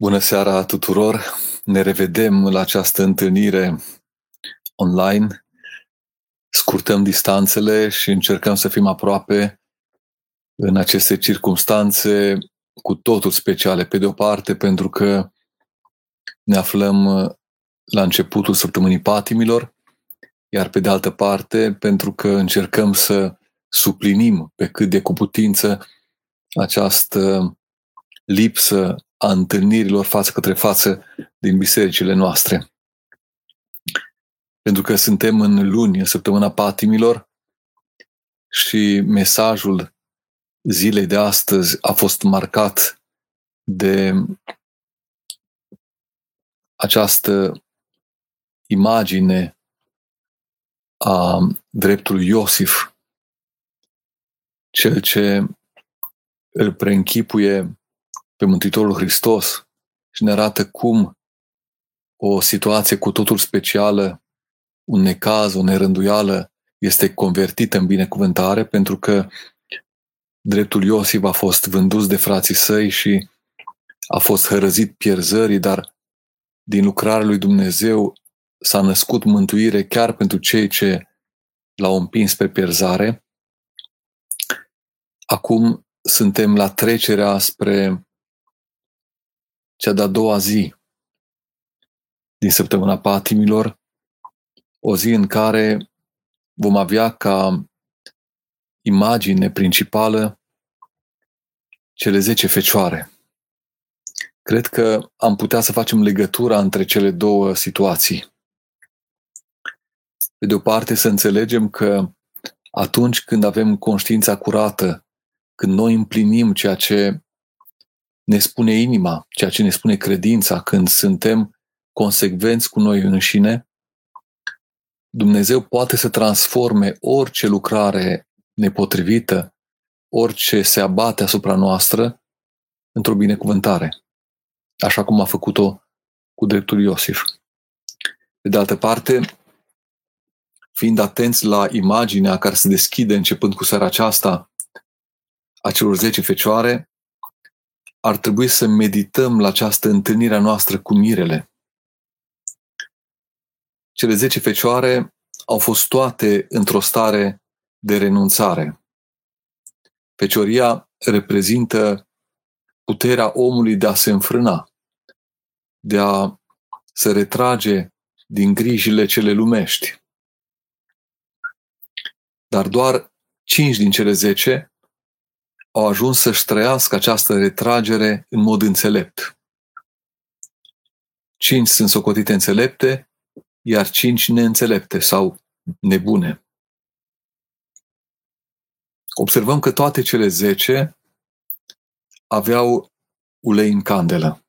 Bună seara tuturor! Ne revedem la această întâlnire online. Scurtăm distanțele și încercăm să fim aproape în aceste circunstanțe cu totul speciale. Pe de o parte, pentru că ne aflăm la începutul săptămânii patimilor, iar pe de altă parte, pentru că încercăm să suplinim pe cât de cu putință această lipsă a întâlnirilor față către față din bisericile noastre. Pentru că suntem în luni, în săptămâna patimilor și mesajul zilei de astăzi a fost marcat de această imagine a dreptului Iosif, cel ce îl preînchipuie pe Mântuitorul Hristos și ne arată cum o situație cu totul specială, un necaz, o nerânduială, este convertită în binecuvântare pentru că dreptul Iosif a fost vândus de frații săi și a fost hărăzit pierzării, dar din lucrarea lui Dumnezeu s-a născut mântuire chiar pentru cei ce l-au împins pe pierzare. Acum suntem la trecerea spre cea de-a doua zi din săptămâna patimilor, o zi în care vom avea ca imagine principală cele zece fecioare. Cred că am putea să facem legătura între cele două situații. Pe de o parte, să înțelegem că atunci când avem conștiința curată, când noi împlinim ceea ce ne spune inima, ceea ce ne spune credința, când suntem consecvenți cu noi înșine, Dumnezeu poate să transforme orice lucrare nepotrivită, orice se abate asupra noastră, într-o binecuvântare, așa cum a făcut-o cu dreptul Iosif. Pe de altă parte, fiind atenți la imaginea care se deschide începând cu seara aceasta a celor zece fecioare, ar trebui să medităm la această întâlnire a noastră cu mirele. Cele zece fecioare au fost toate într-o stare de renunțare. Fecioria reprezintă puterea omului de a se înfrâna, de a se retrage din grijile cele lumești. Dar doar cinci din cele zece au ajuns să-și trăiască această retragere în mod înțelept. Cinci sunt socotite înțelepte, iar cinci neînțelepte sau nebune. Observăm că toate cele zece aveau ulei în candelă.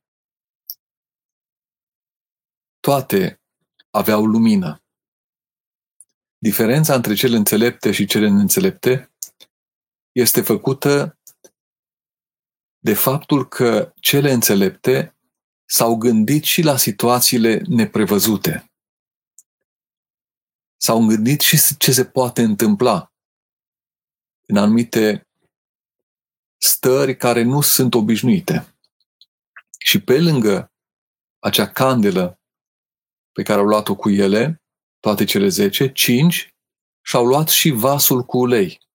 Toate aveau lumină. Diferența între cele înțelepte și cele neînțelepte este făcută de faptul că cele înțelepte s-au gândit și la situațiile neprevăzute. S-au gândit și ce se poate întâmpla în anumite stări care nu sunt obișnuite. Și pe lângă acea candelă pe care au luat-o cu ele, toate cele zece, cinci, și-au luat și vasul cu ulei.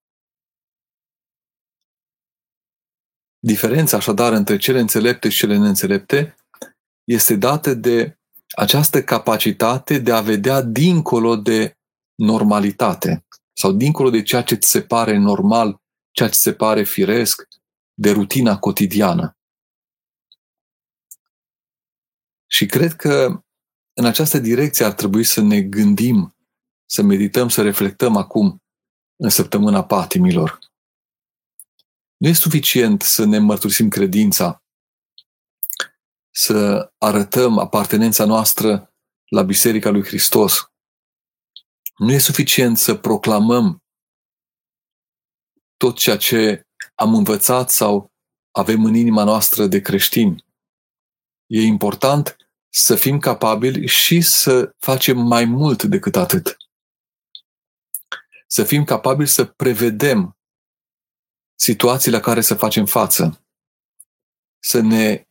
Diferența așadar între cele înțelepte și cele neînțelepte este dată de această capacitate de a vedea dincolo de normalitate sau dincolo de ceea ce ți se pare normal, ceea ce ți se pare firesc, de rutina cotidiană. Și cred că în această direcție ar trebui să ne gândim, să medităm, să reflectăm acum în săptămâna patimilor. Nu e suficient să ne mărturisim credința, să arătăm apartenența noastră la Biserica lui Hristos. Nu e suficient să proclamăm tot ceea ce am învățat sau avem în inima noastră de creștini. E important să fim capabili și să facem mai mult decât atât. Să fim capabili să prevedem situații la care să facem față. Să ne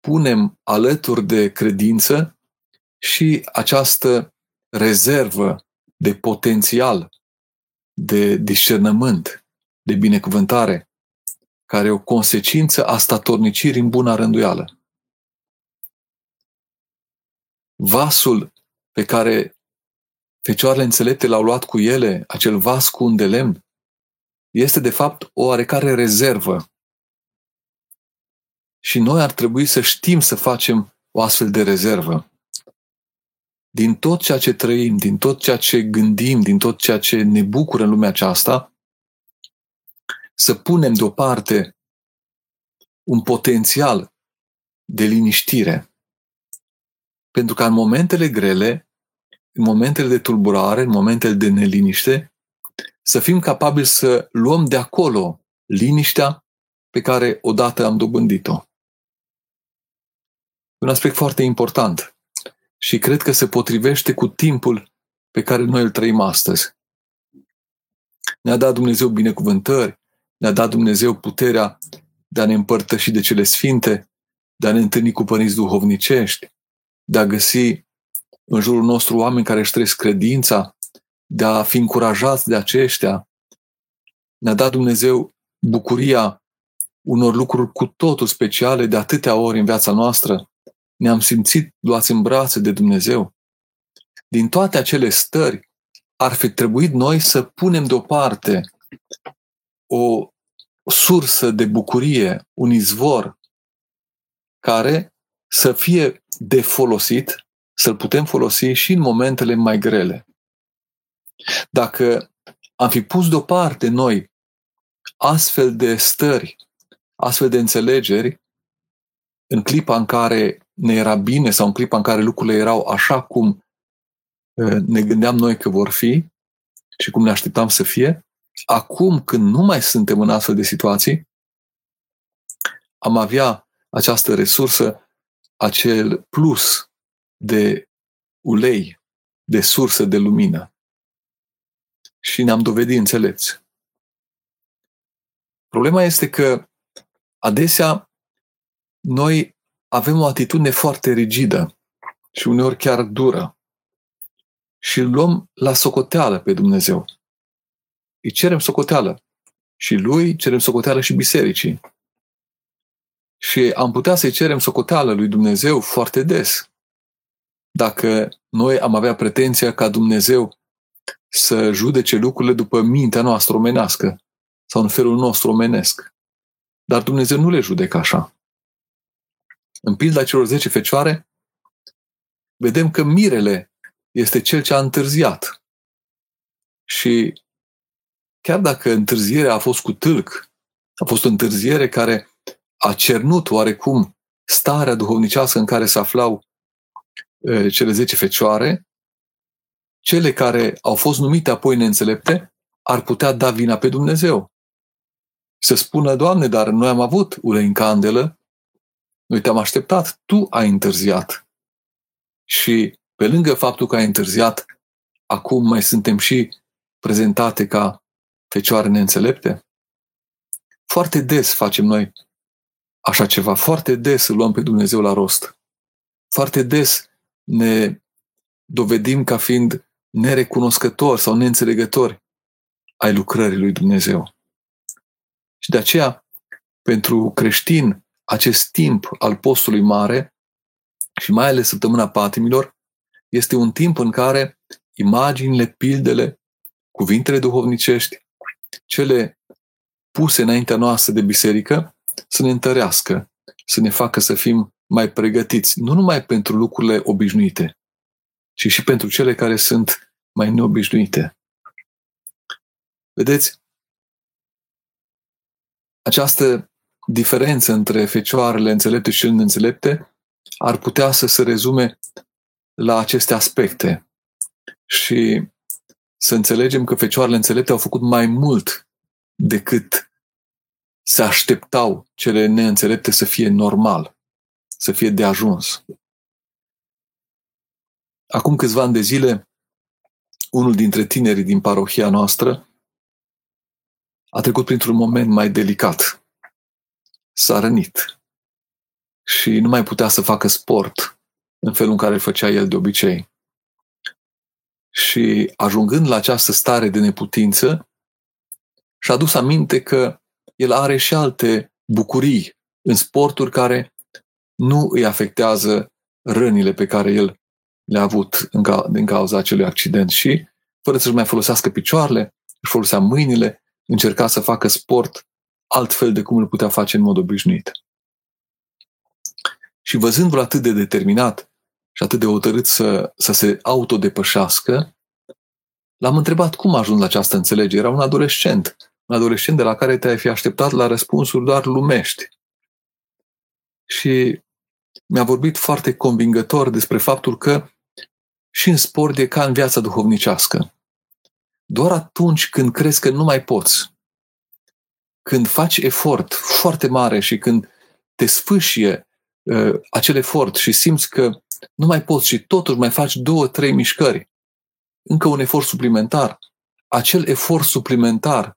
punem alături de credință și această rezervă de potențial, de discernământ, de binecuvântare, care e o consecință a statornicirii în buna rânduială. Vasul pe care fecioarele înțelepte l-au luat cu ele, acel vas cu un de lemn, este de fapt o oarecare rezervă. Și noi ar trebui să știm să facem o astfel de rezervă. Din tot ceea ce trăim, din tot ceea ce gândim, din tot ceea ce ne bucură în lumea aceasta, să punem deoparte un potențial de liniștire. Pentru că în momentele grele, în momentele de tulburare, în momentele de neliniște, să fim capabili să luăm de acolo liniștea pe care odată am dobândit-o. Un aspect foarte important și cred că se potrivește cu timpul pe care noi îl trăim astăzi. Ne-a dat Dumnezeu binecuvântări, ne-a dat Dumnezeu puterea de a ne împărtăși de cele sfinte, de a ne întâlni cu părinți duhovnicești, de a găsi în jurul nostru oameni care își trăiesc credința, de a fi încurajați de aceștia. Ne-a dat Dumnezeu bucuria unor lucruri cu totul speciale de atâtea ori în viața noastră. Ne-am simțit luați în brațe de Dumnezeu. Din toate acele stări, ar fi trebuit noi să punem deoparte o sursă de bucurie, un izvor care să fie de folosit, să-l putem folosi și în momentele mai grele. Dacă am fi pus deoparte noi astfel de stări, astfel de înțelegeri, în clipa în care ne era bine sau în clipa în care lucrurile erau așa cum ne gândeam noi că vor fi și cum ne așteptam să fie, acum când nu mai suntem în astfel de situații, am avea această resursă, acel plus de ulei, de sursă de lumină și ne-am dovedit înțelepți. Problema este că adesea noi avem o atitudine foarte rigidă și uneori chiar dură și îl luăm la socoteală pe Dumnezeu. Îi cerem socoteală și lui cerem socoteală și bisericii. Și am putea să-i cerem socoteală lui Dumnezeu foarte des. Dacă noi am avea pretenția ca Dumnezeu să judece lucrurile după mintea noastră omenească sau în felul nostru omenesc. Dar Dumnezeu nu le judecă așa. În pilda celor zece fecioare, vedem că mirele este cel ce a întârziat. Și chiar dacă întârzierea a fost cu tâlc, a fost o întârziere care a cernut oarecum starea duhovnicească în care se aflau eh, cele zece fecioare, cele care au fost numite apoi neînțelepte ar putea da vina pe Dumnezeu. Să spună, Doamne, dar noi am avut ulei în candelă, noi te-am așteptat, Tu ai întârziat. Și pe lângă faptul că ai întârziat, acum mai suntem și prezentate ca fecioare neînțelepte? Foarte des facem noi așa ceva, foarte des îl luăm pe Dumnezeu la rost. Foarte des ne dovedim ca fiind nerecunoscători sau neînțelegători ai lucrării lui Dumnezeu. Și de aceea, pentru creștin, acest timp al postului mare și mai ales săptămâna patimilor, este un timp în care imaginile, pildele, cuvintele duhovnicești, cele puse înaintea noastră de biserică, să ne întărească, să ne facă să fim mai pregătiți, nu numai pentru lucrurile obișnuite, ci și pentru cele care sunt mai neobișnuite. Vedeți, această diferență între fecioarele înțelepte și cele neînțelepte ar putea să se rezume la aceste aspecte și să înțelegem că fecioarele înțelepte au făcut mai mult decât se așteptau cele neînțelepte să fie normal, să fie de ajuns. Acum câțiva ani de zile, unul dintre tinerii din parohia noastră a trecut printr-un moment mai delicat. S-a rănit. și nu mai putea să facă sport în felul în care îl făcea el de obicei. Și ajungând la această stare de neputință, și-a dus aminte că el are și alte bucurii în sporturi care nu îi afectează rănile pe care el le-a avut în ca, din cauza acelui accident și, fără să-și mai folosească picioarele, își folosea mâinile, încerca să facă sport altfel de cum îl putea face în mod obișnuit. Și văzându-l atât de determinat și atât de hotărât să, să se autodepășească, l-am întrebat cum a ajuns la această înțelegere. Era un adolescent, un adolescent de la care te-ai fi așteptat la răspunsuri doar lumești. Și mi-a vorbit foarte convingător despre faptul că și în sport e ca în viața duhovnicească. Doar atunci când crezi că nu mai poți, când faci efort foarte mare și când te sfâșie uh, acel efort și simți că nu mai poți și totuși mai faci două, trei mișcări, încă un efort suplimentar, acel efort suplimentar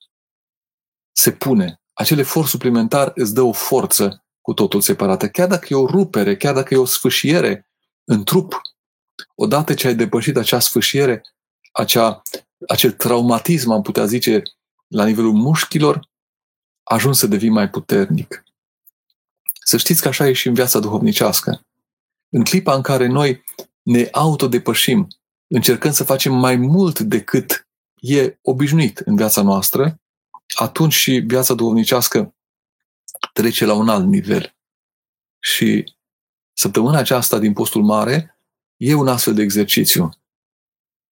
se pune, acel efort suplimentar îți dă o forță cu totul separată. Chiar dacă e o rupere, chiar dacă e o sfâșiere în trup, odată ce ai depășit acea sfâșiere, acea, acel traumatism, am putea zice, la nivelul mușchilor, ajungi să devii mai puternic. Să știți că așa e și în viața duhovnicească. În clipa în care noi ne autodepășim, încercăm să facem mai mult decât e obișnuit în viața noastră, atunci și viața duhovnicească trece la un alt nivel. Și săptămâna aceasta din postul mare e un astfel de exercițiu.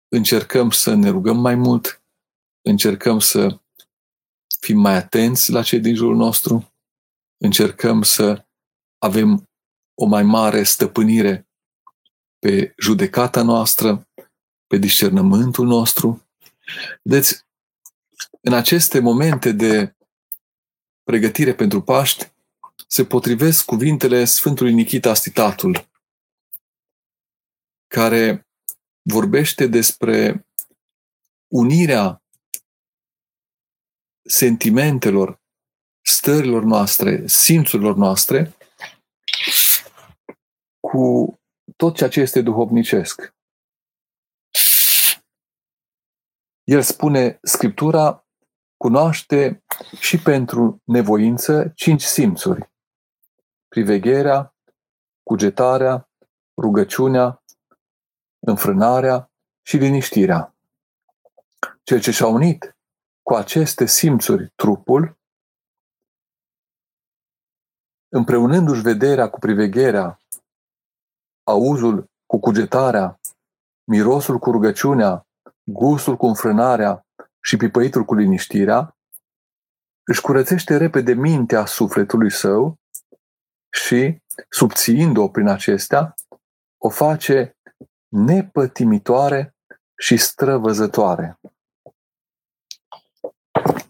Încercăm să ne rugăm mai mult, încercăm să fim mai atenți la cei din jurul nostru, încercăm să avem o mai mare stăpânire pe judecata noastră, pe discernământul nostru. Vedeți, în aceste momente de pregătire pentru Paști se potrivesc cuvintele Sfântului Nichita Stitatul, care vorbește despre unirea sentimentelor, stărilor noastre, simțurilor noastre cu tot ceea ce este duhovnicesc. El spune, Scriptura cunoaște și pentru nevoință cinci simțuri. Privegherea, cugetarea, rugăciunea, înfrânarea și liniștirea. Cel ce și-a unit cu aceste simțuri trupul, împreunându-și vederea cu privegherea, auzul cu cugetarea, mirosul cu rugăciunea, gustul cu înfrânarea și pipăitul cu liniștirea, își curățește repede mintea sufletului său și, subțiind-o prin acestea, o face nepătimitoare și străvăzătoare.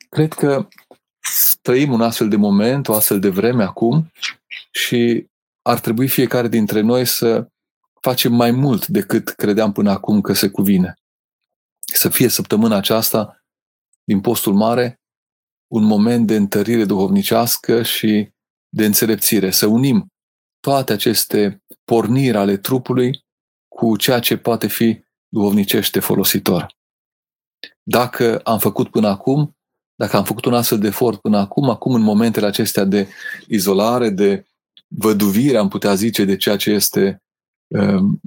Cred că trăim un astfel de moment, o astfel de vreme acum și ar trebui fiecare dintre noi să facem mai mult decât credeam până acum că se cuvine. Să fie săptămâna aceasta, din postul mare, un moment de întărire duhovnicească și de înțelepțire. Să unim toate aceste porniri ale trupului cu ceea ce poate fi duhovnicește folositor. Dacă am făcut până acum, dacă am făcut un astfel de efort până acum, acum în momentele acestea de izolare, de văduvire, am putea zice, de ceea ce este um,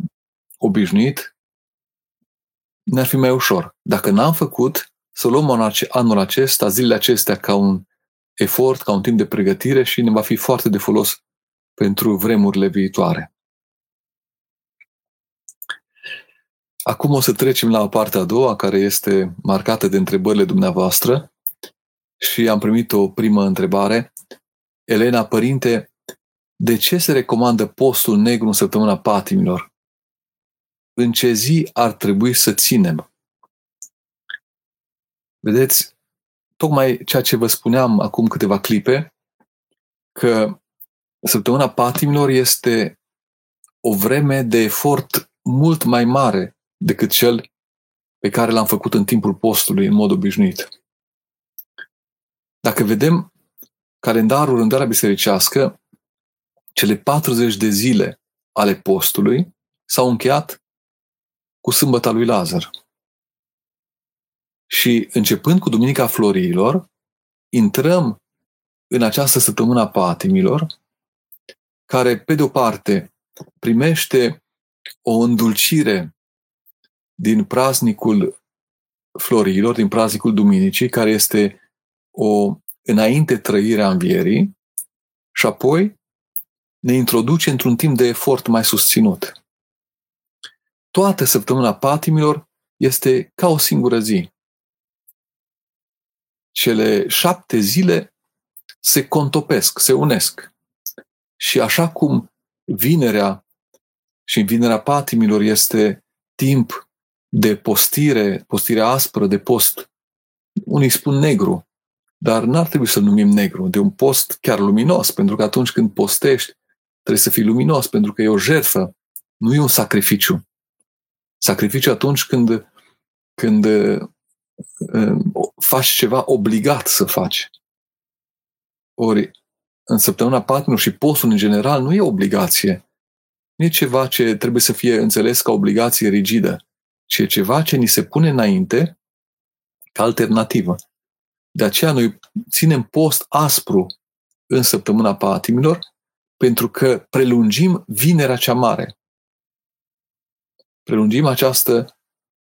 obișnuit, ne-ar fi mai ușor. Dacă n-am făcut, să luăm anul acesta, zilele acestea, ca un efort, ca un timp de pregătire și ne va fi foarte de folos pentru vremurile viitoare. Acum o să trecem la partea a doua, care este marcată de întrebările dumneavoastră și am primit o primă întrebare. Elena, părinte, de ce se recomandă postul negru în săptămâna patimilor? În ce zi ar trebui să ținem? Vedeți, tocmai ceea ce vă spuneam acum câteva clipe, că săptămâna patimilor este o vreme de efort mult mai mare decât cel pe care l-am făcut în timpul postului, în mod obișnuit. Dacă vedem calendarul rândarea bisericească, cele 40 de zile ale postului s-au încheiat cu sâmbăta lui Lazar. Și începând cu Duminica Florilor, intrăm în această săptămână a patimilor, care, pe de o parte, primește o îndulcire din praznicul florilor, din praznicul Duminicii, care este o înainte trăire a învierii, și apoi ne introduce într-un timp de efort mai susținut. Toată săptămâna patimilor este ca o singură zi. Cele șapte zile se contopesc, se unesc. Și așa cum vinerea și vinerea patimilor este timp de postire, postire aspră, de post, unii spun negru, dar n-ar trebui să-l numim negru, de un post chiar luminos, pentru că atunci când postești, trebuie să fii luminos, pentru că e o jertfă, nu e un sacrificiu. Sacrificiu atunci când, când uh, faci ceva obligat să faci. Ori, în săptămâna patimilor și postul în general nu e obligație. Nu e ceva ce trebuie să fie înțeles ca obligație rigidă, ci e ceva ce ni se pune înainte ca alternativă. De aceea noi ținem post aspru în săptămâna patimilor, pentru că prelungim vinerea cea mare. Prelungim această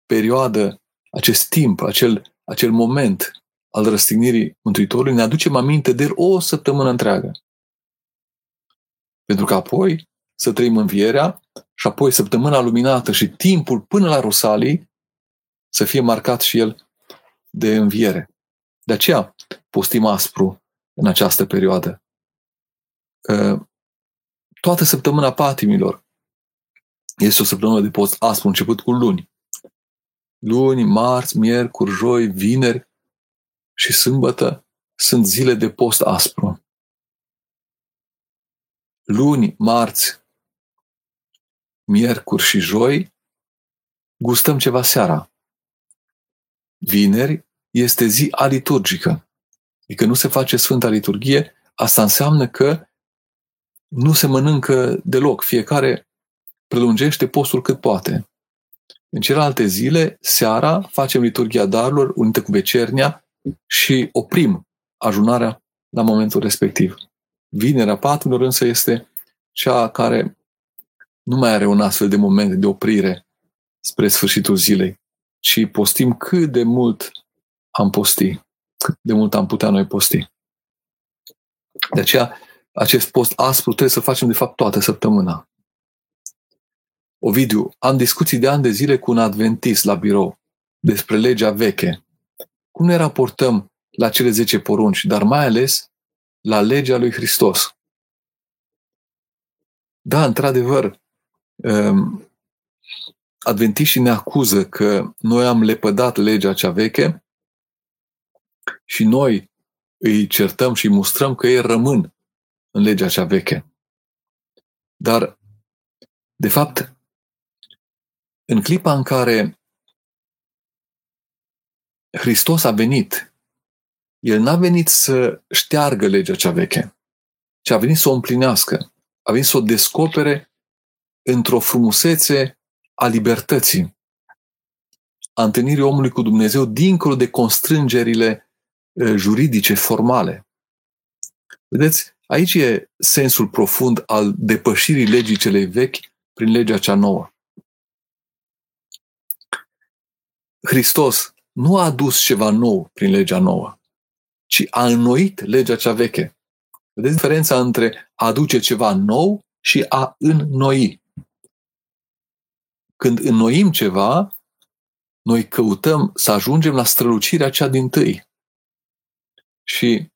perioadă, acest timp, acel, acel moment al răstignirii Mântuitorului, ne aducem aminte de o săptămână întreagă. Pentru că apoi să trăim învierea și apoi săptămâna luminată și timpul până la Rusalii să fie marcat și el de înviere. De aceea postim aspru în această perioadă. Toată săptămâna patimilor este o săptămână de post aspru, început cu luni. Luni, marți, miercuri, joi, vineri și sâmbătă sunt zile de post aspru. Luni, marți, miercuri și joi gustăm ceva seara. Vineri este zi aliturgică. Adică nu se face Sfânta Liturghie, asta înseamnă că nu se mănâncă deloc. Fiecare prelungește postul cât poate. În celelalte zile, seara, facem liturgia darurilor unită cu vecernia și oprim ajunarea la momentul respectiv. Vinerea patrulor însă este cea care nu mai are un astfel de moment de oprire spre sfârșitul zilei, ci postim cât de mult am posti, cât de mult am putea noi posti. De aceea, acest post aspru trebuie să facem, de fapt, toată săptămâna. Ovidiu, am discuții de ani de zile cu un adventist la birou despre legea veche. Cum ne raportăm la cele 10 porunci, dar mai ales la legea lui Hristos? Da, într-adevăr, um, adventiștii ne acuză că noi am lepădat legea cea veche și noi îi certăm și îi mustrăm că ei rămân în legea cea veche. Dar, de fapt, în clipa în care Hristos a venit, El n-a venit să șteargă legea cea veche, ci a venit să o împlinească, a venit să o descopere într-o frumusețe a libertății, a întâlnirii omului cu Dumnezeu dincolo de constrângerile juridice, formale. Vedeți, aici e sensul profund al depășirii legii celei vechi prin legea cea nouă. Hristos nu a adus ceva nou prin legea nouă, ci a înnoit legea cea veche. Vedeți diferența între a aduce ceva nou și a înnoi. Când înnoim ceva, noi căutăm să ajungem la strălucirea cea din tâi. Și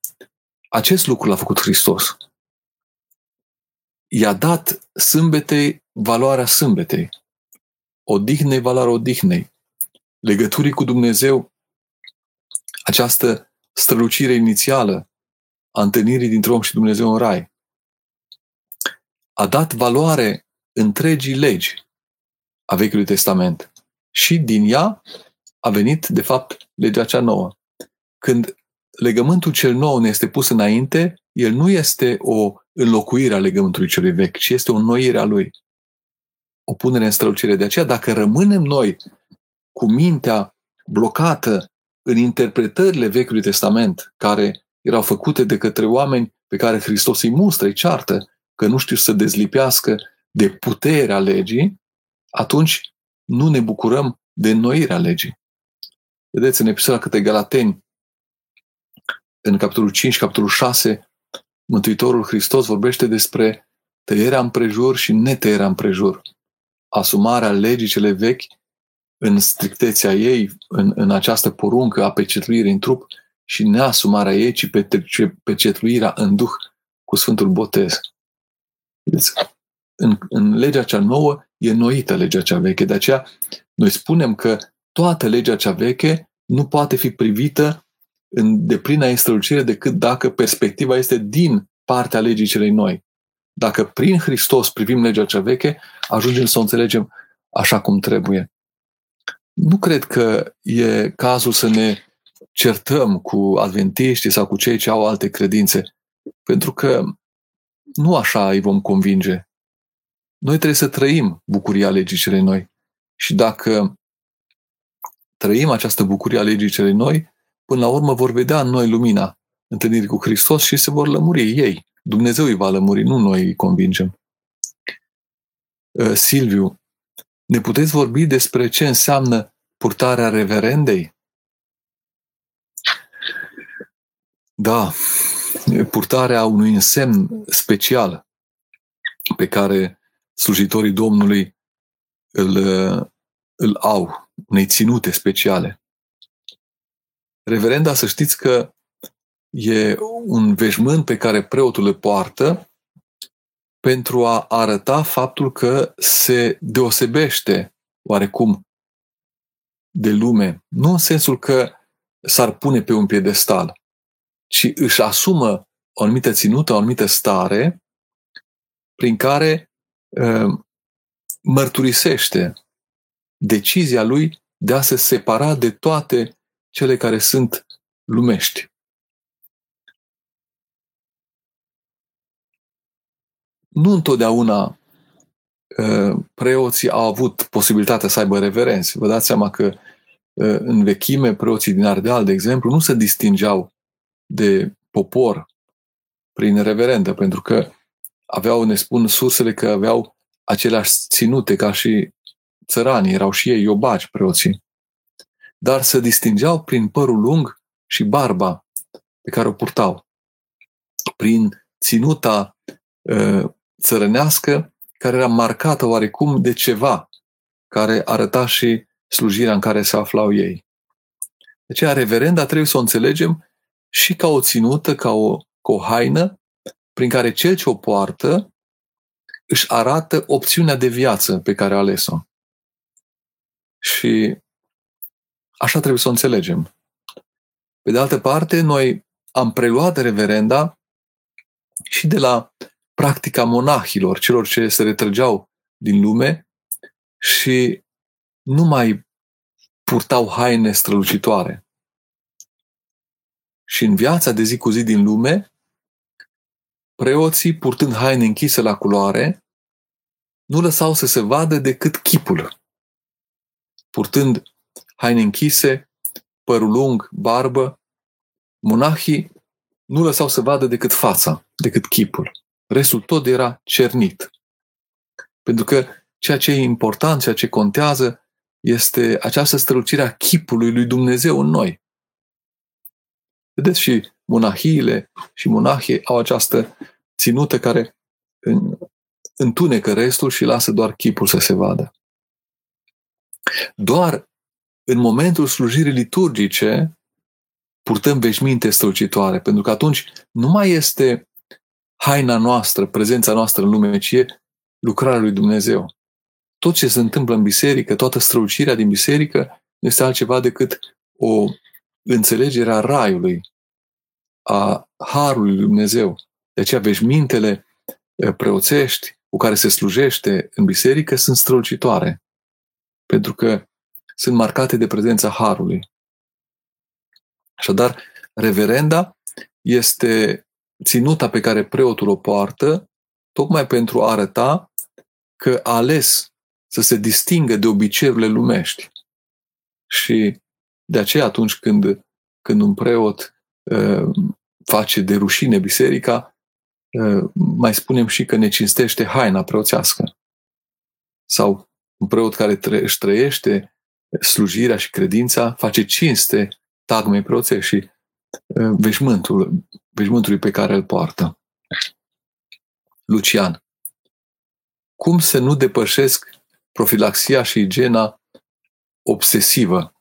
acest lucru l-a făcut Hristos. I-a dat sâmbetei valoarea sâmbetei, odihnei valoarea odihnei, legăturii cu Dumnezeu, această strălucire inițială a întâlnirii dintre om și Dumnezeu în rai. A dat valoare întregii legi a Vechiului Testament. Și din ea a venit, de fapt, legea cea nouă. Când legământul cel nou ne este pus înainte, el nu este o înlocuirea legământului celui vechi, ci este o înnoire a lui. O punere în strălucire. De aceea, dacă rămânem noi cu mintea blocată în interpretările Vechiului Testament, care erau făcute de către oameni pe care Hristos îi mustră, îi ceartă, că nu știu să dezlipească de puterea legii, atunci nu ne bucurăm de înnoirea legii. Vedeți, în epistola câte Galateni, în capitolul 5, capitolul 6, Mântuitorul Hristos vorbește despre tăierea împrejur și netăierea împrejur. Asumarea legii cele vechi în strictețea ei, în, în această poruncă a pecetluirii în trup și neasumarea ei, ci pecetluirea în duh cu Sfântul Botez. Vedeți? În, în legea cea nouă e noită legea cea veche. De aceea noi spunem că toată legea cea veche nu poate fi privită în deplina ei strălucire decât dacă perspectiva este din partea legii celei noi. Dacă prin Hristos privim legea cea veche, ajungem să o înțelegem așa cum trebuie. Nu cred că e cazul să ne certăm cu adventiștii sau cu cei ce au alte credințe, pentru că nu așa îi vom convinge. Noi trebuie să trăim bucuria legii celei noi. Și dacă trăim această bucurie a legii celei noi, până la urmă vor vedea în noi lumina întâlnirii cu Hristos și se vor lămuri ei. Dumnezeu îi va lămuri, nu noi îi convingem. Uh, Silviu, ne puteți vorbi despre ce înseamnă purtarea reverendei? Da, purtarea unui însemn special pe care slujitorii Domnului îl, îl au, unei ținute speciale. Reverenda, să știți că e un veșmânt pe care preotul îl poartă pentru a arăta faptul că se deosebește oarecum de lume, nu în sensul că s-ar pune pe un piedestal, ci își asumă o anumită ținută, o anumită stare prin care uh, mărturisește decizia lui de a se separa de toate cele care sunt lumești. Nu întotdeauna uh, preoții au avut posibilitatea să aibă reverenți. Vă dați seama că uh, în vechime preoții din Ardeal, de exemplu, nu se distingeau de popor prin reverendă, pentru că aveau, ne spun sursele, că aveau aceleași ținute ca și țăranii, erau și ei iobaci preoții. Dar se distingeau prin părul lung și barba pe care o purtau. Prin ținuta uh, țărănească care era marcată oarecum de ceva care arăta și slujirea în care se aflau ei. De aceea, reverenda trebuie să o înțelegem și ca o ținută, ca o, ca o haină, prin care cel ce o poartă își arată opțiunea de viață pe care a ales-o. Și așa trebuie să o înțelegem. Pe de altă parte, noi am preluat reverenda și de la practica monahilor, celor ce se retrăgeau din lume și nu mai purtau haine strălucitoare. Și în viața de zi cu zi din lume, preoții, purtând haine închise la culoare, nu lăsau să se vadă decât chipul. Purtând haine închise, părul lung, barbă, monahii nu lăsau să vadă decât fața, decât chipul. Restul tot era cernit. Pentru că ceea ce e important, ceea ce contează, este această strălucire a chipului lui Dumnezeu în noi. Vedeți, și monahiile și monahii au această ținută care întunecă restul și lasă doar chipul să se vadă. Doar în momentul slujirii liturgice purtăm veșminte strălucitoare, pentru că atunci nu mai este haina noastră, prezența noastră în lume, ci e lucrarea lui Dumnezeu. Tot ce se întâmplă în biserică, toată strălucirea din biserică, nu este altceva decât o înțelegere a raiului, a harului lui Dumnezeu. De aceea veșmintele preoțești cu care se slujește în biserică sunt strălucitoare, pentru că sunt marcate de prezența harului. Așadar, reverenda este ținuta pe care preotul o poartă, tocmai pentru a arăta că a ales să se distingă de obiceiurile lumești. Și de aceea atunci când, când un preot uh, face de rușine biserica, uh, mai spunem și că ne cinstește haina preoțească. Sau un preot care tră, își trăiește slujirea și credința, face cinste tagmei preoțești și uh, veșmântul, veșmântului pe care îl poartă. Lucian. Cum să nu depășesc profilaxia și igiena obsesivă?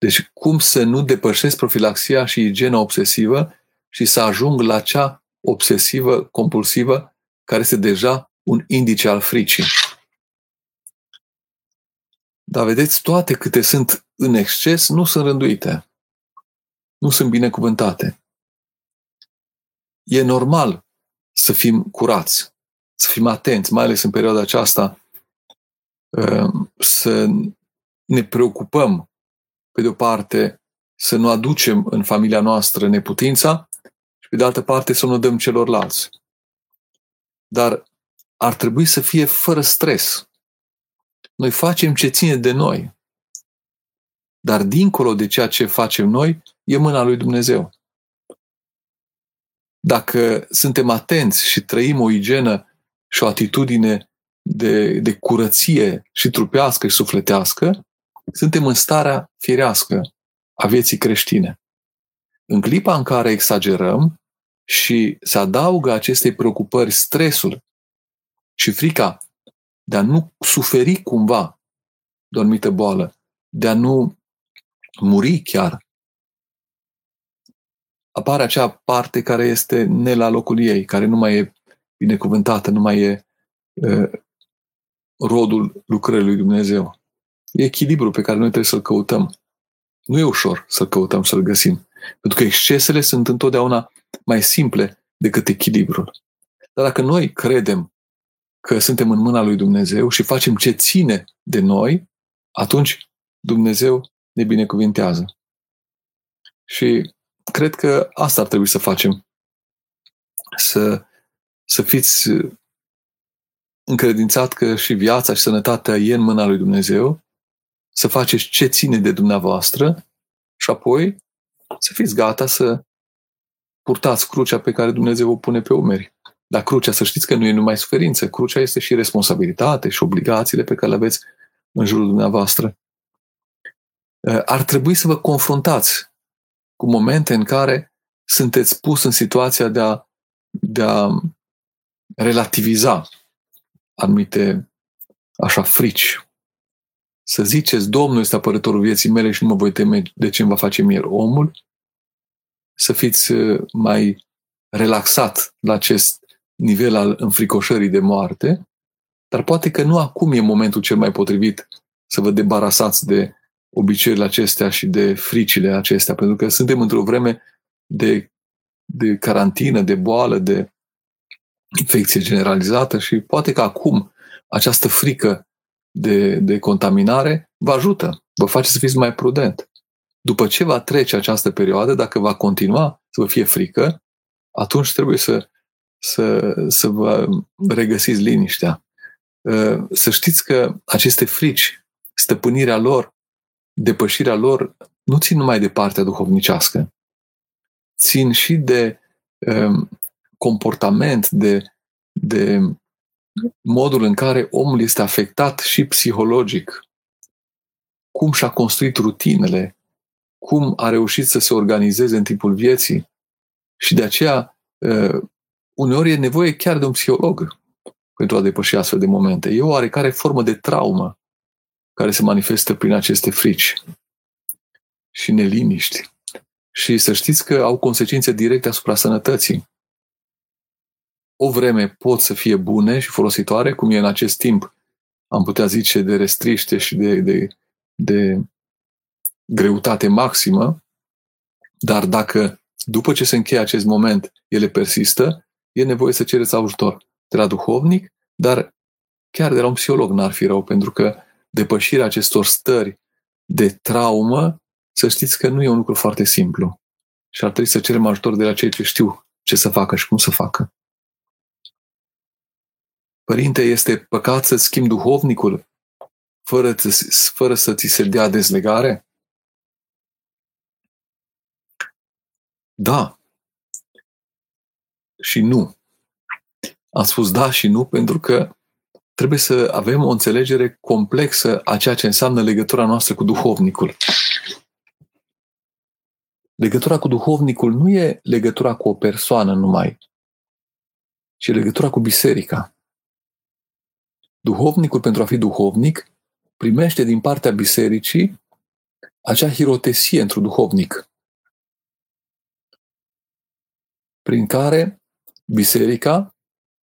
Deci cum să nu depășesc profilaxia și igiena obsesivă și să ajung la cea obsesivă, compulsivă, care este deja un indice al fricii. Dar vedeți, toate câte sunt în exces nu sunt rânduite. Nu sunt binecuvântate. E normal să fim curați, să fim atenți, mai ales în perioada aceasta, uh, să ne preocupăm, pe de o parte, să nu aducem în familia noastră neputința și pe de altă parte să nu dăm celorlalți. Dar ar trebui să fie fără stres. Noi facem ce ține de noi. Dar dincolo de ceea ce facem noi, e mâna lui Dumnezeu. Dacă suntem atenți și trăim o igienă și o atitudine de, de curăție și trupească și sufletească, suntem în starea firească a vieții creștine. În clipa în care exagerăm și se adaugă acestei preocupări stresul și frica de a nu suferi cumva de o anumită boală, de a nu muri chiar, apare acea parte care este ne la locul ei, care nu mai e binecuvântată, nu mai e uh, rodul lucrării lui Dumnezeu. E echilibru pe care noi trebuie să-l căutăm. Nu e ușor să-l căutăm, să-l găsim. Pentru că excesele sunt întotdeauna mai simple decât echilibrul. Dar dacă noi credem că suntem în mâna lui Dumnezeu și facem ce ține de noi, atunci Dumnezeu ne binecuvintează. Și cred că asta ar trebui să facem. Să, să fiți încredințat că și viața și sănătatea e în mâna lui Dumnezeu, să faceți ce ține de dumneavoastră și apoi să fiți gata să purtați crucea pe care Dumnezeu o pune pe umeri. Dar crucea, să știți că nu e numai suferință, crucea este și responsabilitate și obligațiile pe care le aveți în jurul dumneavoastră. Uh, ar trebui să vă confruntați cu momente în care sunteți pus în situația de a, de a relativiza anumite așa frici. Să ziceți, Domnul este apărătorul vieții mele și nu mă voi teme de ce îmi va face mie omul. Să fiți uh, mai relaxat la acest nivel al înfricoșării de moarte, dar poate că nu acum e momentul cel mai potrivit să vă debarasați de obiceiurile acestea și de fricile acestea, pentru că suntem într-o vreme de, de carantină, de boală, de infecție generalizată și poate că acum această frică de, de contaminare vă ajută, vă face să fiți mai prudent. După ce va trece această perioadă, dacă va continua să vă fie frică, atunci trebuie să să, să vă regăsiți liniștea. Uh, să știți că aceste frici, stăpânirea lor, depășirea lor, nu țin numai de partea duhovnicească, țin și de um, comportament, de, de modul în care omul este afectat și psihologic, cum și-a construit rutinele, cum a reușit să se organizeze în timpul vieții. Și de aceea uh, uneori e nevoie chiar de un psiholog pentru a depăși astfel de momente. E o oarecare formă de traumă care se manifestă prin aceste frici și neliniști. Și să știți că au consecințe directe asupra sănătății. O vreme pot să fie bune și folositoare, cum e în acest timp, am putea zice, de restriște și de, de, de greutate maximă, dar dacă după ce se încheie acest moment, ele persistă, e nevoie să cereți ajutor de la duhovnic, dar chiar de la un psiholog n-ar fi rău, pentru că depășirea acestor stări de traumă să știți că nu e un lucru foarte simplu. Și ar trebui să cerem ajutor de la cei ce știu ce să facă și cum să facă. Părinte, este păcat să schimbi duhovnicul fără, fără să ți se dea dezlegare? Da. Și nu. Am spus da și nu pentru că trebuie să avem o înțelegere complexă a ceea ce înseamnă legătura noastră cu duhovnicul. Legătura cu duhovnicul nu e legătura cu o persoană numai, ci e legătura cu biserica. Duhovnicul, pentru a fi duhovnic, primește din partea bisericii acea hirotesie într-un duhovnic, prin care biserica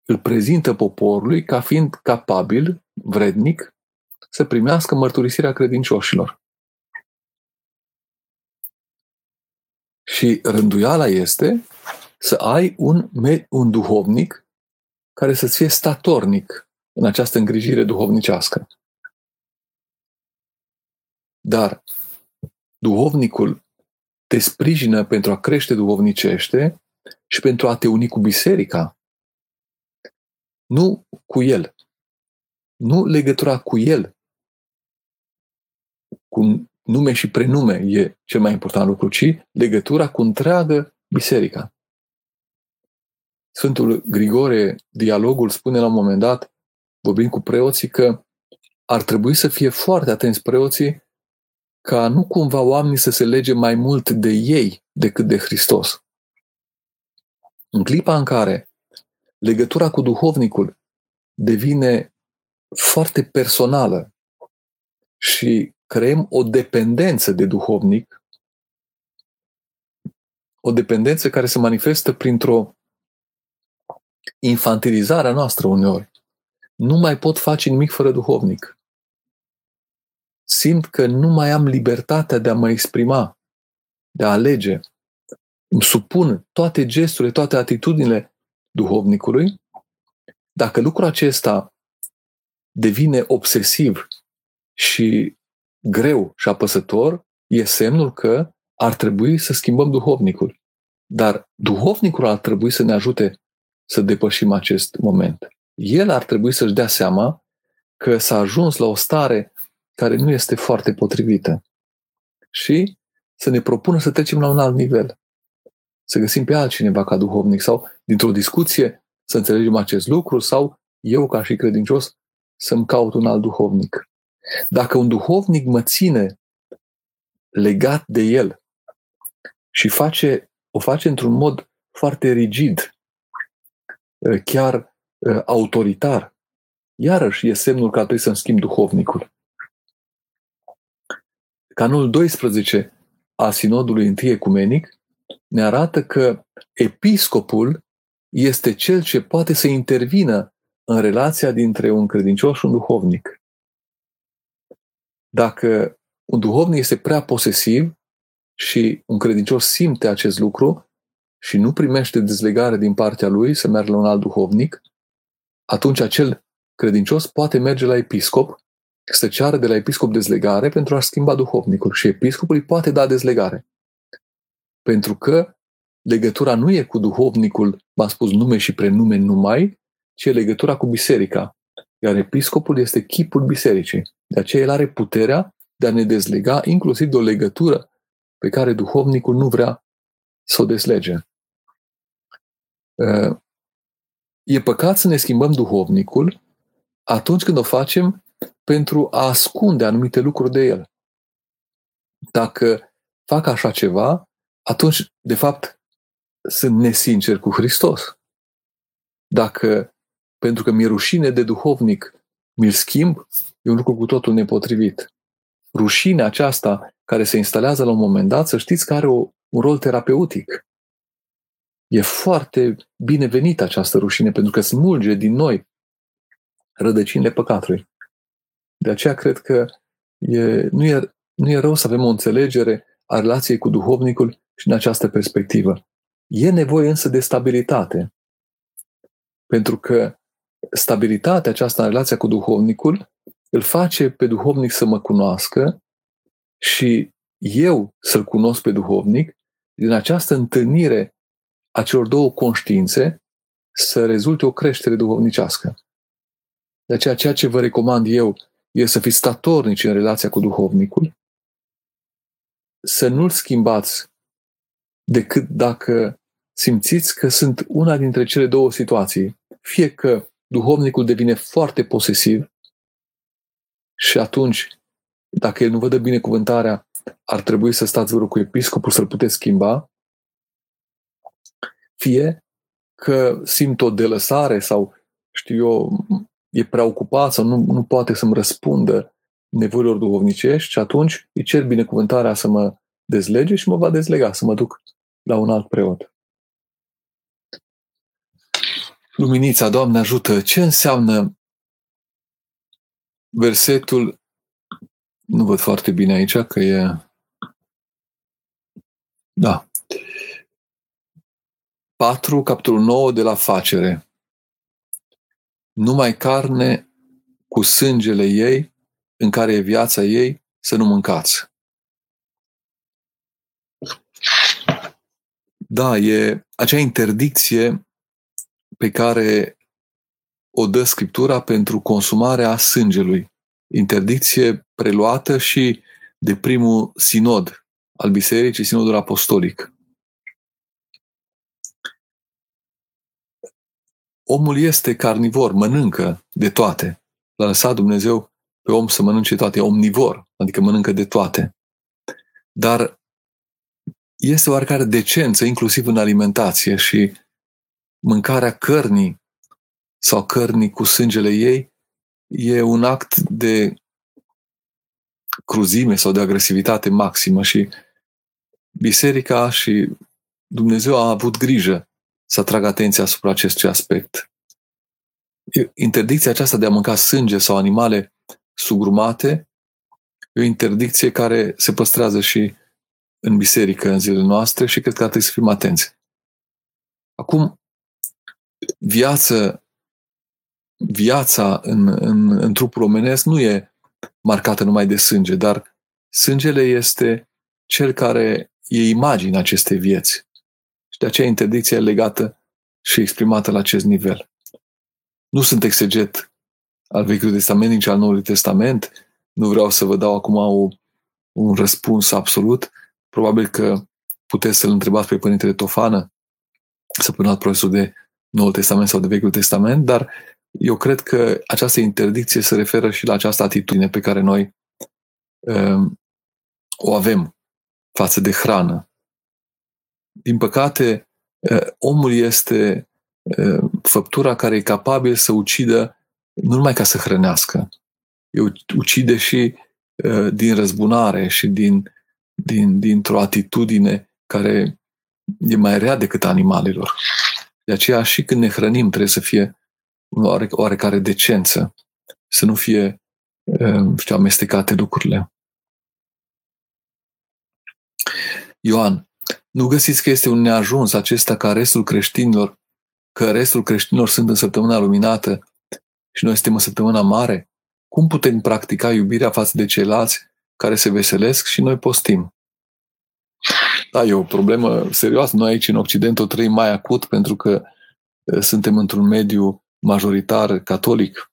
îl prezintă poporului ca fiind capabil, vrednic, să primească mărturisirea credincioșilor. Și rânduiala este să ai un, un duhovnic care să-ți fie statornic în această îngrijire duhovnicească. Dar duhovnicul te sprijină pentru a crește duhovnicește și pentru a te uni cu biserica. Nu cu el. Nu legătura cu el. Cu nume și prenume e cel mai important lucru, ci legătura cu întreagă biserica. Sfântul Grigore, dialogul, spune la un moment dat, vorbind cu preoții, că ar trebui să fie foarte atenți preoții ca nu cumva oamenii să se lege mai mult de ei decât de Hristos. În clipa în care legătura cu duhovnicul devine foarte personală și creăm o dependență de duhovnic, o dependență care se manifestă printr-o infantilizare a noastră uneori. Nu mai pot face nimic fără duhovnic. Simt că nu mai am libertatea de a mă exprima, de a alege. Îmi supun toate gesturile, toate atitudinile duhovnicului. Dacă lucrul acesta devine obsesiv și greu și apăsător, e semnul că ar trebui să schimbăm duhovnicul. Dar duhovnicul ar trebui să ne ajute să depășim acest moment. El ar trebui să-și dea seama că s-a ajuns la o stare care nu este foarte potrivită și să ne propună să trecem la un alt nivel. Să găsim pe altcineva ca duhovnic sau dintr-o discuție să înțelegem acest lucru sau eu ca și credincios să-mi caut un alt duhovnic. Dacă un duhovnic mă ține legat de el și face, o face într-un mod foarte rigid, ă, chiar ă, autoritar, iarăși e semnul că trebuie să-mi schimb duhovnicul. Canul 12 a Sinodului I Ecumenic ne arată că episcopul este cel ce poate să intervină în relația dintre un credincios și un duhovnic. Dacă un duhovnic este prea posesiv și un credincios simte acest lucru și nu primește dezlegare din partea lui să meargă la un alt duhovnic, atunci acel credincios poate merge la episcop să ceară de la episcop dezlegare pentru a schimba duhovnicul și episcopul îi poate da dezlegare. Pentru că legătura nu e cu duhovnicul, v-am spus nume și prenume numai, ci e legătura cu biserica. Iar episcopul este chipul bisericii. De aceea el are puterea de a ne dezlega inclusiv de o legătură pe care duhovnicul nu vrea să o deslege. E păcat să ne schimbăm duhovnicul atunci când o facem pentru a ascunde anumite lucruri de el. Dacă fac așa ceva, atunci, de fapt, sunt nesincer cu Hristos. Dacă, pentru că mi-e rușine de duhovnic, mi-l schimb, e un lucru cu totul nepotrivit. Rușinea aceasta care se instalează la un moment dat, să știți că are o, un rol terapeutic. E foarte binevenită această rușine pentru că smulge din noi rădăcinile păcatului. De aceea cred că e, nu, e, nu e rău să avem o înțelegere a relației cu duhovnicul și în această perspectivă. E nevoie însă de stabilitate. Pentru că stabilitatea aceasta în relația cu duhovnicul îl face pe duhovnic să mă cunoască și eu să-l cunosc pe duhovnic, din această întâlnire a celor două conștiințe să rezulte o creștere duhovnicească. De aceea, ceea ce vă recomand eu e să fiți statornici în relația cu duhovnicul, să nu-l schimbați decât dacă simțiți că sunt una dintre cele două situații. Fie că duhovnicul devine foarte posesiv și atunci, dacă el nu vă dă binecuvântarea, ar trebui să stați vreo cu episcopul să-l puteți schimba, fie că simt o delăsare sau, știu eu, e prea ocupat sau nu, nu poate să-mi răspundă nevoilor duhovnicești și atunci îi cer binecuvântarea să mă dezlege și mă va dezlega, să mă duc la un alt preot. Luminița, Doamne ajută, ce înseamnă versetul, nu văd foarte bine aici că e, da, 4, capitolul 9 de la facere. Numai carne cu sângele ei, în care e viața ei, să nu mâncați. Da, e acea interdicție pe care o dă Scriptura pentru consumarea sângelui. Interdicție preluată și de primul sinod al Bisericii, sinodul apostolic. Omul este carnivor, mănâncă de toate. L-a lăsat Dumnezeu pe om să mănânce toate, omnivor, adică mănâncă de toate. Dar este oarecare decență, inclusiv în alimentație și mâncarea cărnii sau cărnii cu sângele ei e un act de cruzime sau de agresivitate maximă și biserica și Dumnezeu a avut grijă să atragă atenția asupra acestui aspect. Interdicția aceasta de a mânca sânge sau animale sugrumate e o interdicție care se păstrează și în biserică în zilele noastre și cred că ar trebui să fim atenți. Acum, viață, viața în, în, în trupul omenesc nu e marcată numai de sânge, dar sângele este cel care e imaginea acestei vieți. Și de aceea interdicția e legată și exprimată la acest nivel. Nu sunt exeget al Vechiului Testament, nici al Noului Testament. Nu vreau să vă dau acum o, un răspuns absolut. Probabil că puteți să-l întrebați pe Părintele Tofană, săptămânat profesor de Noul Testament sau de Vechiul Testament, dar eu cred că această interdicție se referă și la această atitudine pe care noi um, o avem față de hrană. Din păcate, uh, omul este uh, făptura care e capabil să ucidă nu numai ca să hrănească, eu ucide și uh, din răzbunare și din, din, dintr-o atitudine care e mai rea decât animalelor. De aceea și când ne hrănim trebuie să fie oare, oarecare decență, să nu fie știu, amestecate lucrurile. Ioan, nu găsiți că este un neajuns acesta ca restul creștinilor, că restul creștinilor sunt în săptămâna luminată și noi suntem în săptămâna mare? Cum putem practica iubirea față de ceilalți care se veselesc și noi postim? Da, e o problemă serioasă. Noi aici în Occident o trăim mai acut pentru că suntem într-un mediu majoritar catolic,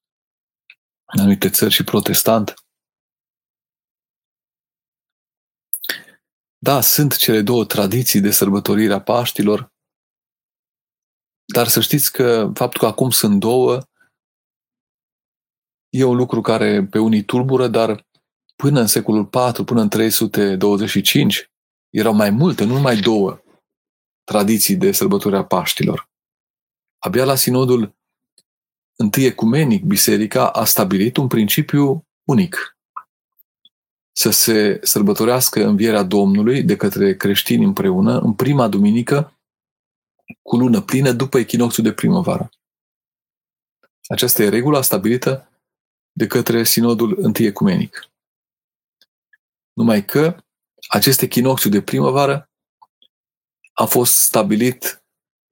în anumite țări și protestant. Da, sunt cele două tradiții de sărbătorire a Paștilor, dar să știți că faptul că acum sunt două e un lucru care pe unii tulbură, dar până în secolul IV, până în 325, erau mai multe, nu numai două tradiții de sărbătoare a Paștilor. Abia la sinodul întâi ecumenic, biserica a stabilit un principiu unic să se sărbătorească învierea Domnului de către creștini împreună în prima duminică cu lună plină după echinocțiul de primăvară. Aceasta e regula stabilită de către Sinodul Întâi Ecumenic. Numai că acest echinocțiu de primăvară a fost stabilit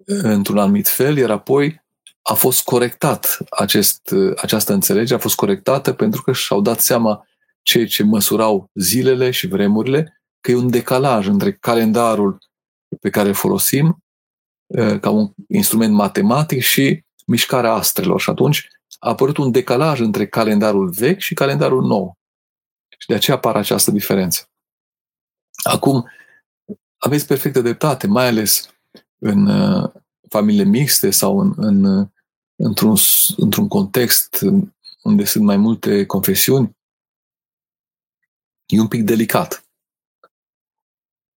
într-un anumit fel, iar apoi a fost corectat acest, această înțelegere, a fost corectată pentru că și-au dat seama cei ce măsurau zilele și vremurile că e un decalaj între calendarul pe care îl folosim ca un instrument matematic și mișcarea astrelor. Și atunci a apărut un decalaj între calendarul vechi și calendarul nou. Și de aceea apare această diferență. Acum, aveți perfectă dreptate, mai ales în uh, familiile mixte sau în, în, uh, într-un, într-un context unde sunt mai multe confesiuni, e un pic delicat.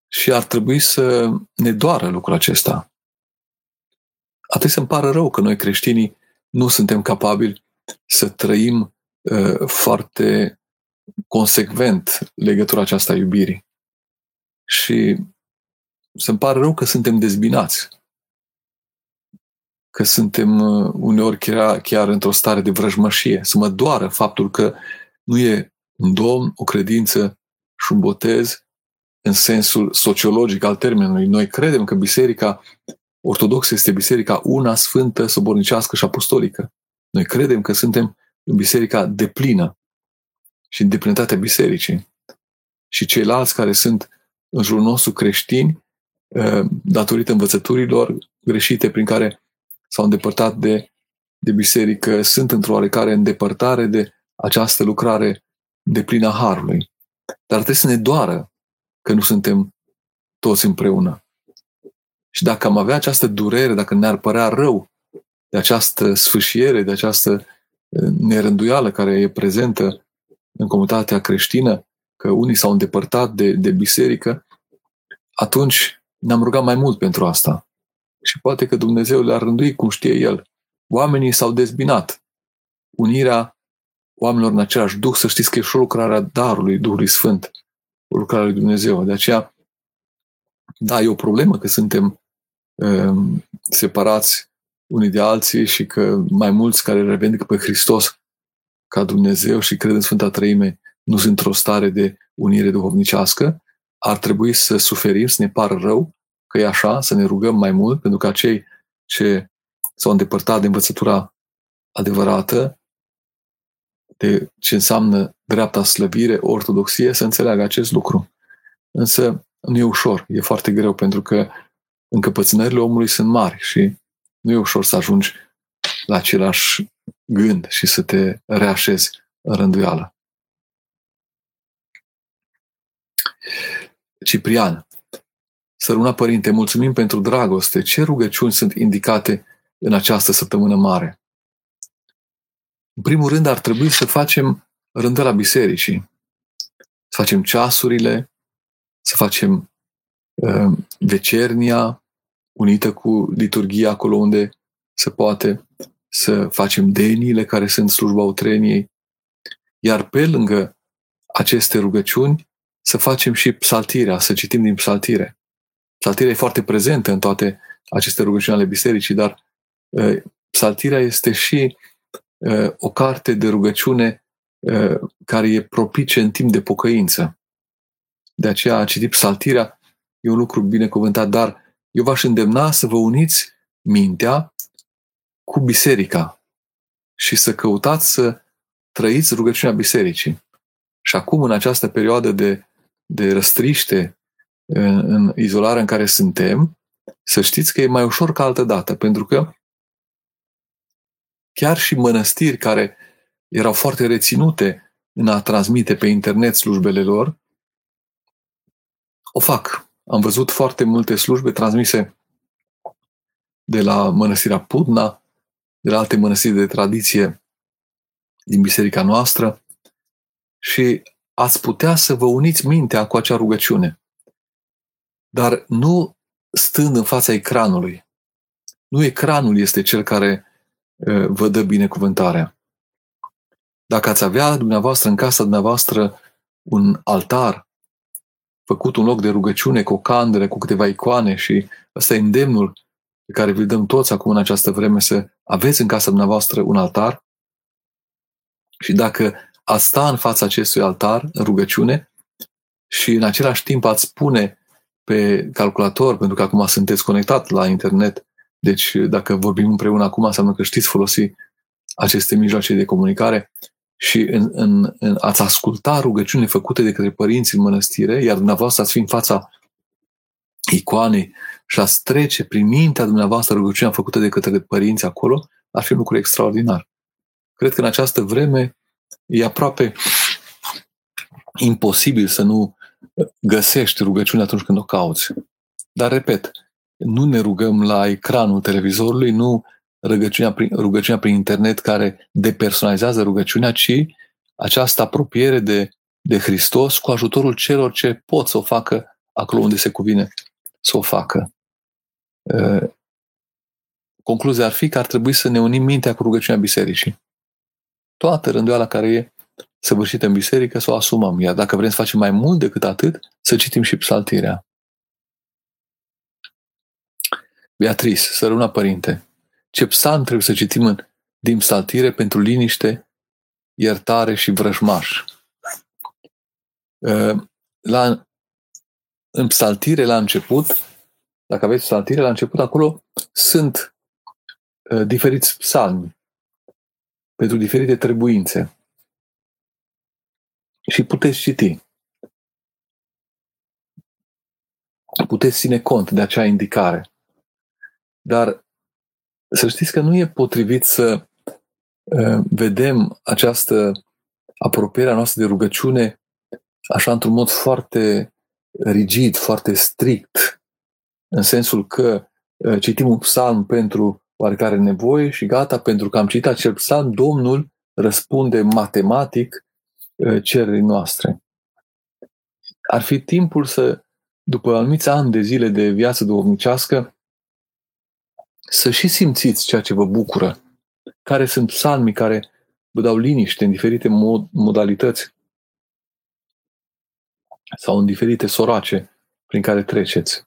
Și ar trebui să ne doară lucrul acesta. Atât să-mi pară rău că noi creștinii nu suntem capabili să trăim uh, foarte consecvent legătura aceasta a iubirii. Și să-mi pare rău că suntem dezbinați. Că suntem uh, uneori chiar, chiar într-o stare de vrăjmășie. Să mă doară faptul că nu e un domn, o credință și un botez în sensul sociologic al termenului. Noi credem că biserica ortodoxă este biserica una, sfântă, sobornicească și apostolică. Noi credem că suntem în biserica deplină și în deplinătatea bisericii. Și ceilalți care sunt în jurul nostru creștini, ă, datorită învățăturilor greșite prin care s-au îndepărtat de, de biserică, sunt într-o oarecare îndepărtare de această lucrare de plină Harului. Dar trebuie să ne doară că nu suntem toți împreună. Și dacă am avea această durere, dacă ne-ar părea rău de această sfâșiere, de această ă, nerânduială care e prezentă în comunitatea creștină, că unii s-au îndepărtat de, de biserică, atunci ne-am rugat mai mult pentru asta. Și poate că Dumnezeu le-a rânduit cum știe El. Oamenii s-au dezbinat. Unirea oamenilor în același Duh, să știți că e și o lucrare a darului Duhului Sfânt, o lucrare lui Dumnezeu. De aceea, da, e o problemă că suntem um, separați unii de alții și că mai mulți care revendică pe Hristos ca Dumnezeu și cred în Sfânta Trăime nu sunt într-o stare de unire duhovnicească, ar trebui să suferim, să ne pară rău că e așa, să ne rugăm mai mult, pentru că cei ce s-au îndepărtat de învățătura adevărată, de ce înseamnă dreapta slăvire, ortodoxie, să înțeleagă acest lucru. Însă nu e ușor, e foarte greu, pentru că încăpățânările omului sunt mari și nu e ușor să ajungi la același gând și să te reașezi în rânduială. Ciprian, Săruna Părinte, mulțumim pentru dragoste. Ce rugăciuni sunt indicate în această săptămână mare? În primul rând, ar trebui să facem rândul bisericii. Să facem ceasurile, să facem uh, vecernia unită cu liturgia acolo unde se poate, să facem deniile care sunt slujba utreniei, iar pe lângă aceste rugăciuni să facem și psaltirea, să citim din psaltire. Psaltirea e foarte prezentă în toate aceste rugăciuni ale bisericii, dar uh, psaltirea este și uh, o carte de rugăciune uh, care e propice în timp de pocăință. De aceea a citit psaltirea e un lucru binecuvântat, dar eu v-aș îndemna să vă uniți mintea cu biserica și să căutați să trăiți rugăciunea bisericii. Și acum, în această perioadă de de răstriște în, în izolarea în care suntem, să știți că e mai ușor ca altă dată, pentru că chiar și mănăstiri care erau foarte reținute în a transmite pe internet slujbele lor, o fac. Am văzut foarte multe slujbe transmise de la mănăstirea Pudna, de la alte mănăstiri de tradiție din biserica noastră și ați putea să vă uniți mintea cu acea rugăciune. Dar nu stând în fața ecranului. Nu ecranul este cel care vă dă binecuvântarea. Dacă ați avea dumneavoastră în casa dumneavoastră un altar făcut un loc de rugăciune cu o candele, cu câteva icoane și ăsta e îndemnul pe care vi-l dăm toți acum în această vreme să aveți în casa dumneavoastră un altar și dacă ați sta în fața acestui altar în rugăciune și în același timp ați pune pe calculator, pentru că acum sunteți conectat la internet, deci dacă vorbim împreună acum înseamnă că știți folosi aceste mijloace de comunicare și în, în, în ați asculta rugăciunile făcute de către părinți în mănăstire, iar dumneavoastră ați fi în fața icoanei și ați trece prin mintea dumneavoastră rugăciunea făcută de către părinți acolo, ar fi un lucru extraordinar. Cred că în această vreme e aproape imposibil să nu găsești rugăciunea atunci când o cauți. Dar, repet, nu ne rugăm la ecranul televizorului, nu rugăciunea prin, rugăciunea prin internet care depersonalizează rugăciunea, ci această apropiere de, de Hristos cu ajutorul celor ce pot să o facă acolo unde se cuvine să o facă. Concluzia ar fi că ar trebui să ne unim mintea cu rugăciunea bisericii. Toată rânduiala care e săvârșită în biserică să o asumăm. Iar dacă vrem să facem mai mult decât atât, să citim și psaltirea. Beatrice, săruna părinte, ce psalm trebuie să citim în, din psaltire pentru liniște, iertare și vrăjmaș? Uh, la, în psaltire, la început, dacă aveți psaltire, la început acolo sunt uh, diferiți psalmi pentru diferite trebuințe. Și puteți citi. Puteți ține cont de acea indicare. Dar să știți că nu e potrivit să uh, vedem această apropiere a noastră de rugăciune așa într-un mod foarte rigid, foarte strict, în sensul că uh, citim un psalm pentru oarecare nevoie și gata, pentru că am citit acel psalm, Domnul răspunde matematic uh, cererii noastre. Ar fi timpul să, după anumiți ani de zile de viață duhovnicească, să și simțiți ceea ce vă bucură, care sunt psalmii care vă dau liniște în diferite mod, modalități sau în diferite sorace prin care treceți.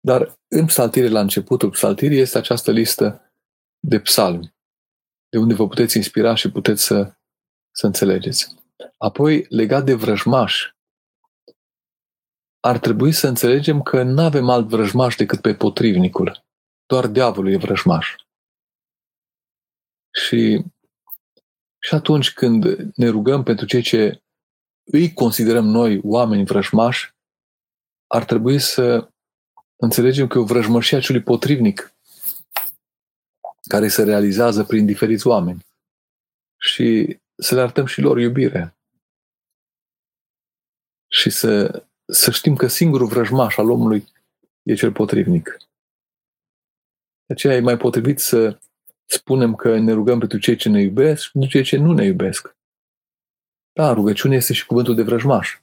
Dar în psaltire, la începutul psaltirii, este această listă de psalmi, de unde vă puteți inspira și puteți să, să înțelegeți. Apoi, legat de vrăjmaș, ar trebui să înțelegem că nu avem alt vrăjmaș decât pe potrivnicul. Doar diavolul e vrăjmaș. Și, și atunci când ne rugăm pentru cei ce îi considerăm noi oameni vrăjmași, ar trebui să înțelegem că e o vrăjmășie a celui potrivnic care se realizează prin diferiți oameni și să le arătăm și lor iubire. Și să, să știm că singurul vrăjmaș al omului e cel potrivnic. De aceea e mai potrivit să spunem că ne rugăm pentru cei ce ne iubesc și pentru cei ce nu ne iubesc. Da, rugăciunea este și cuvântul de vrăjmaș,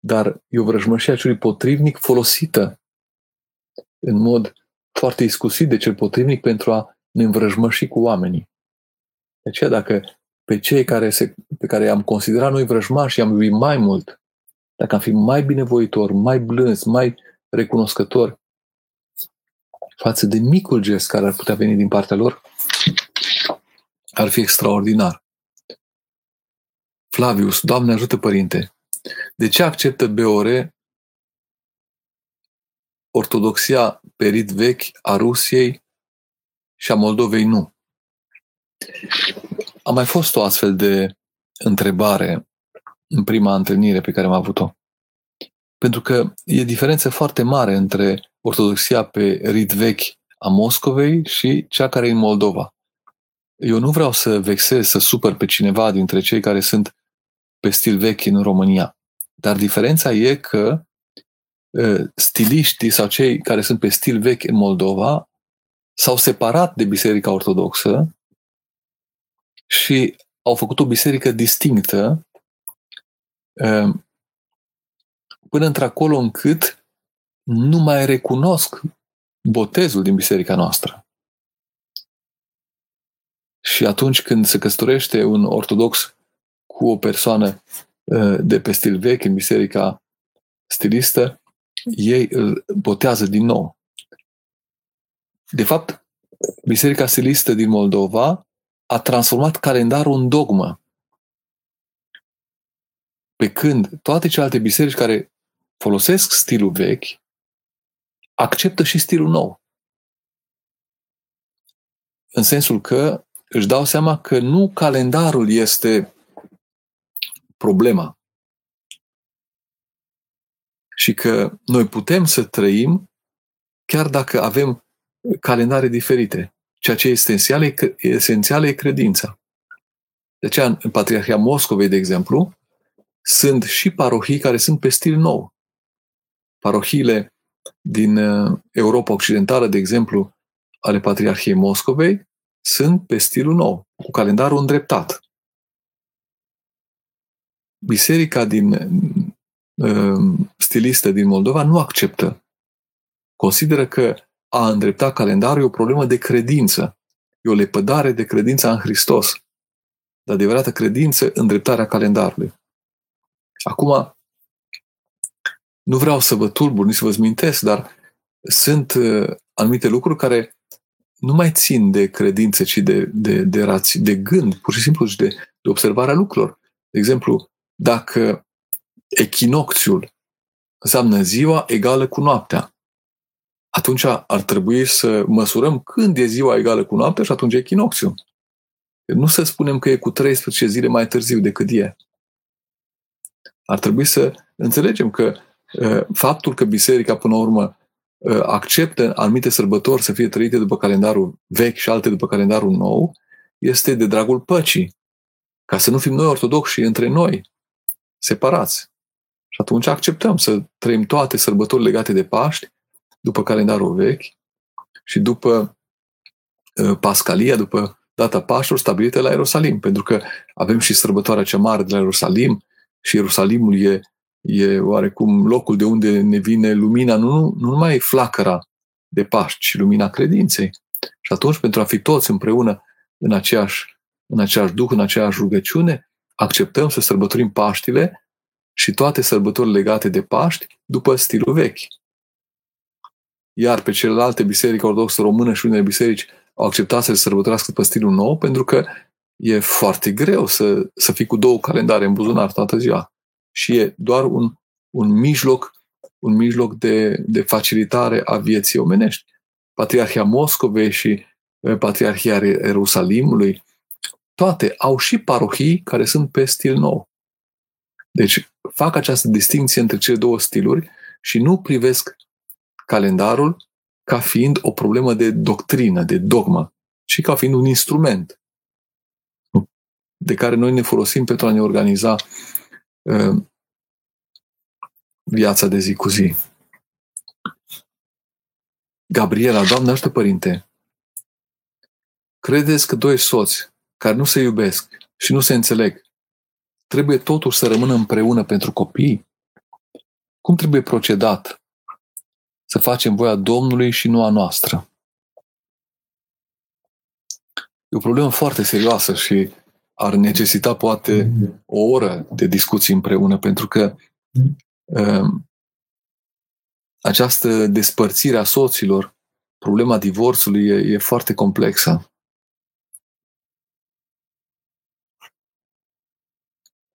dar e o vrăjmășie a celui potrivnic folosită în mod foarte iscusit de cel potrivnic pentru a ne învrăjmăși cu oamenii. De aceea, dacă pe cei care se, pe care i-am considerat noi vrăjmași i-am iubit mai mult, dacă am fi mai binevoitor, mai blâns, mai recunoscător față de micul gest care ar putea veni din partea lor, ar fi extraordinar. Flavius, Doamne ajută, Părinte, de ce acceptă BOR ortodoxia perit vechi a Rusiei și a Moldovei nu? A mai fost o astfel de întrebare în prima întâlnire pe care am avut-o. Pentru că e diferență foarte mare între ortodoxia pe rit vechi a Moscovei și cea care e în Moldova. Eu nu vreau să vexez, să supăr pe cineva dintre cei care sunt pe stil vechi în România. Dar diferența e că stiliștii sau cei care sunt pe stil vechi în Moldova s-au separat de Biserica Ortodoxă și au făcut o biserică distinctă până într-acolo încât nu mai recunosc botezul din biserica noastră. Și atunci când se căsătorește un ortodox cu o persoană uh, de pe stil vechi în biserica stilistă, ei îl botează din nou. De fapt, biserica stilistă din Moldova a transformat calendarul în dogmă. Pe când toate celelalte biserici care folosesc stilul vechi acceptă și stilul nou. În sensul că își dau seama că nu calendarul este problema. Și că noi putem să trăim chiar dacă avem calendare diferite. Ceea ce este esențial e, esențial e credința. De aceea, în Patriarhia Moscovei, de exemplu, sunt și parohii care sunt pe stil nou. Parohiile din uh, Europa Occidentală, de exemplu, ale Patriarhiei Moscovei, sunt pe stilul nou, cu calendarul îndreptat. Biserica din uh, stilistă din Moldova nu acceptă. Consideră că a îndrepta calendarul e o problemă de credință. E o lepădare de credința în Hristos. De adevărată credință, îndreptarea calendarului. Acum, nu vreau să vă tulbur, nici să vă zmintesc, dar sunt uh, anumite lucruri care nu mai țin de credință, ci de, de, de, rați, de gând, pur și simplu, și de, de observarea lucrurilor. De exemplu, dacă echinocțiul înseamnă ziua egală cu noaptea, atunci ar trebui să măsurăm când e ziua egală cu noaptea și atunci e echinocțiul. Nu să spunem că e cu 13 zile mai târziu decât e. Ar trebui să înțelegem că uh, faptul că biserica, până la urmă, uh, acceptă anumite sărbători să fie trăite după calendarul vechi și alte după calendarul nou, este de dragul păcii. Ca să nu fim noi ortodoxi între noi, separați. Și atunci acceptăm să trăim toate sărbători legate de Paști după calendarul vechi și după uh, Pascalia, după data Paștilor stabilită la Ierusalim, pentru că avem și sărbătoarea cea mare de la Ierusalim și Ierusalimul e, e oarecum locul de unde ne vine lumina, nu, nu numai flacăra de Paști, ci lumina credinței. Și atunci, pentru a fi toți împreună în aceeași, în aceeași duh, în aceeași rugăciune, acceptăm să sărbătorim Paștile și toate sărbătorile legate de Paști după stilul vechi. Iar pe celelalte biserici ortodoxe română și unele biserici au acceptat să le sărbătorească pe stilul nou pentru că e foarte greu să, să fii cu două calendare în buzunar toată ziua. Și e doar un, un mijloc, un mijloc de, de facilitare a vieții omenești. Patriarhia Moscovei și Patriarhia Ierusalimului, toate au și parohii care sunt pe stil nou. Deci fac această distinție între cele două stiluri și nu privesc calendarul ca fiind o problemă de doctrină, de dogmă, ci ca fiind un instrument de care noi ne folosim pentru a ne organiza uh, viața de zi cu zi. Gabriela, Doamne ajută, Părinte, credeți că doi soți care nu se iubesc și nu se înțeleg, trebuie totuși să rămână împreună pentru copii? Cum trebuie procedat? Să facem voia Domnului și nu a noastră. E o problemă foarte serioasă și ar necesita poate o oră de discuții împreună, pentru că um, această despărțire a soților, problema divorțului e, e foarte complexă.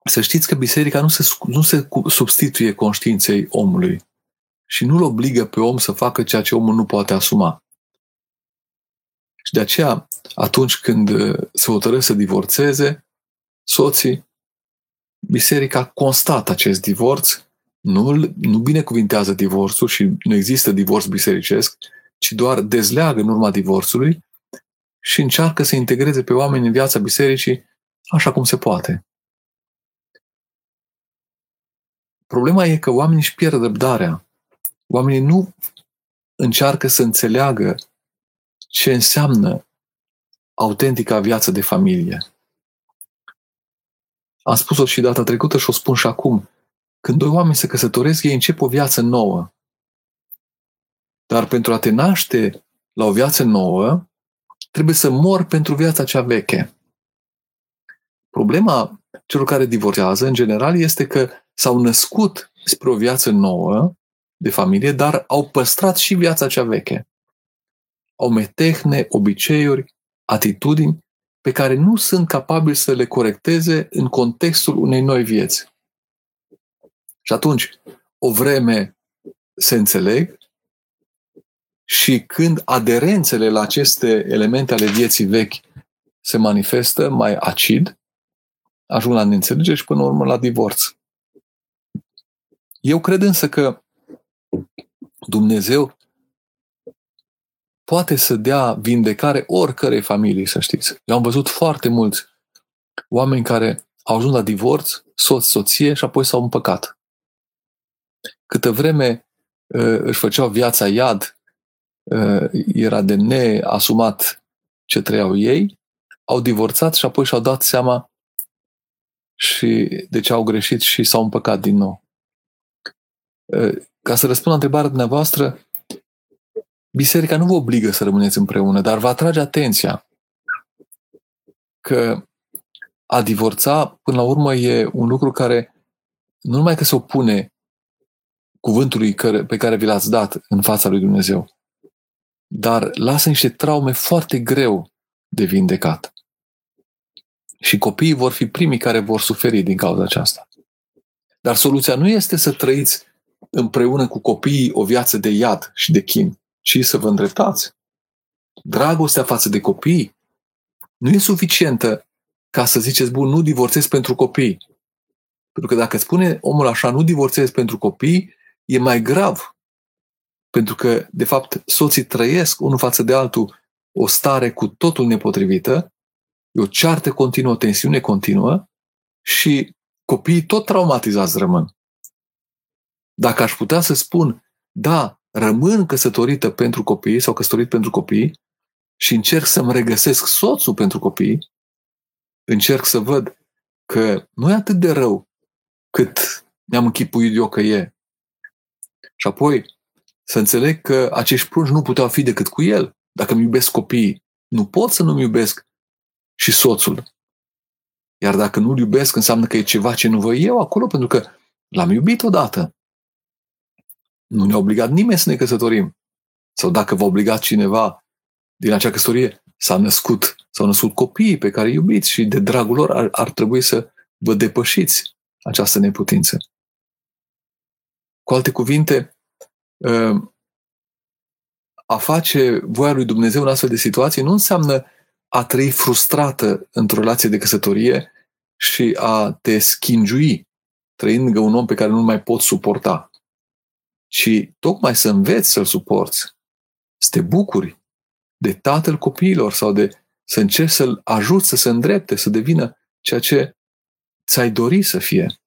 Să știți că biserica nu se, nu se substituie conștiinței omului și nu-l obligă pe om să facă ceea ce omul nu poate asuma. Și de aceea, atunci când uh, se hotărăsc să divorțeze, soții, biserica constată acest divorț, nu, nu binecuvintează divorțul și nu există divorț bisericesc, ci doar dezleagă în urma divorțului și încearcă să integreze pe oameni în viața bisericii așa cum se poate. Problema e că oamenii își pierd răbdarea. Oamenii nu încearcă să înțeleagă ce înseamnă autentica viață de familie. Am spus-o și data trecută și o spun și acum. Când doi oameni se căsătoresc, ei încep o viață nouă. Dar pentru a te naște la o viață nouă, trebuie să mor pentru viața cea veche. Problema celor care divorțează, în general, este că s-au născut spre o viață nouă de familie, dar au păstrat și viața cea veche. Au metehne, obiceiuri, atitudini pe care nu sunt capabili să le corecteze în contextul unei noi vieți. Și atunci, o vreme se înțeleg și când aderențele la aceste elemente ale vieții vechi se manifestă mai acid, ajung la neînțelegere și până la urmă la divorț. Eu cred însă că Dumnezeu poate să dea vindecare oricărei familii, să știți. Eu am văzut foarte mulți oameni care au ajuns la divorț, soț, soție și apoi s-au împăcat. Câtă vreme uh, își făceau viața iad, uh, era de neasumat ce trăiau ei, au divorțat și apoi și-au dat seama și de ce au greșit și s-au împăcat din nou. Uh, ca să răspund la întrebarea dumneavoastră, biserica nu vă obligă să rămâneți împreună, dar vă atrage atenția că a divorța, până la urmă, e un lucru care nu numai că se opune cuvântului pe care vi l-ați dat în fața lui Dumnezeu, dar lasă niște traume foarte greu de vindecat. Și copiii vor fi primii care vor suferi din cauza aceasta. Dar soluția nu este să trăiți împreună cu copiii o viață de iad și de chin, ci să vă îndreptați. Dragostea față de copii nu e suficientă ca să ziceți, bun, nu divorțez pentru copii. Pentru că dacă spune omul așa, nu divorțez pentru copii, e mai grav. Pentru că, de fapt, soții trăiesc unul față de altul o stare cu totul nepotrivită, e o ceartă continuă, o tensiune continuă și copiii tot traumatizați rămân. Dacă aș putea să spun, da, rămân căsătorită pentru copii sau căsătorit pentru copii și încerc să-mi regăsesc soțul pentru copii, încerc să văd că nu e atât de rău cât mi-am închipuit eu că e. Și apoi să înțeleg că acești prunci nu puteau fi decât cu el. Dacă îmi iubesc copiii, nu pot să nu-mi iubesc și soțul. Iar dacă nu-l iubesc, înseamnă că e ceva ce nu văd eu acolo, pentru că l-am iubit odată. Nu ne-a obligat nimeni să ne căsătorim. Sau dacă v-a obligat cineva din acea căsătorie, s-a născut, s-au născut copiii pe care îi iubiți și de dragul lor ar, ar trebui să vă depășiți această neputință. Cu alte cuvinte, ă, a face voia lui Dumnezeu în astfel de situații nu înseamnă a trăi frustrată într-o relație de căsătorie și a te schingiui trăind lângă un om pe care nu mai poți suporta, ci tocmai să înveți să-l suporți, să te bucuri de tatăl copiilor sau de să încerci să-l ajuți să se îndrepte, să devină ceea ce ți-ai dori să fie.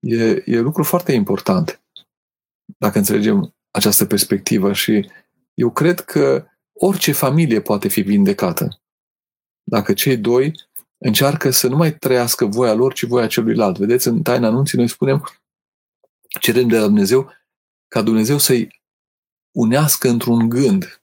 E, e lucru foarte important dacă înțelegem această perspectivă și eu cred că orice familie poate fi vindecată. Dacă cei doi încearcă să nu mai trăiască voia lor, ci voia celuilalt. Vedeți, în taina anunții noi spunem, cerem de la Dumnezeu ca Dumnezeu să-i unească într-un gând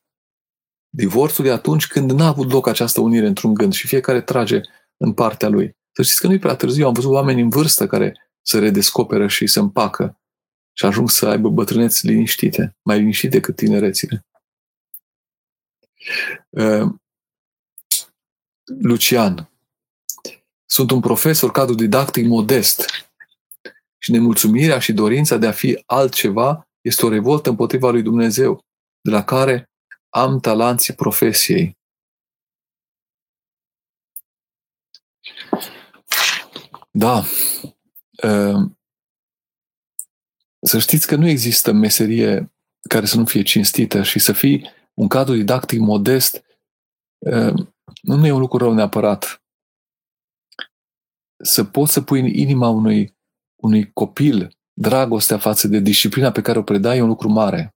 Divorțul e atunci când n-a avut loc această unire într-un gând și fiecare trage în partea lui. Să știți că nu e prea târziu. Am văzut oameni în vârstă care se redescoperă și se împacă și ajung să aibă bătrâneți liniștite, mai liniștite decât tinerețile. Uh, Lucian. Sunt un profesor cadru didactic modest și nemulțumirea și dorința de a fi altceva este o revoltă împotriva lui Dumnezeu, de la care am talanții profesiei. Da. Ehm, să știți că nu există meserie care să nu fie cinstită și să fii un cadru didactic modest ehm, nu e un lucru rău neapărat. Să poți să pui în inima unui, unui copil dragostea față de disciplina pe care o predai e un lucru mare.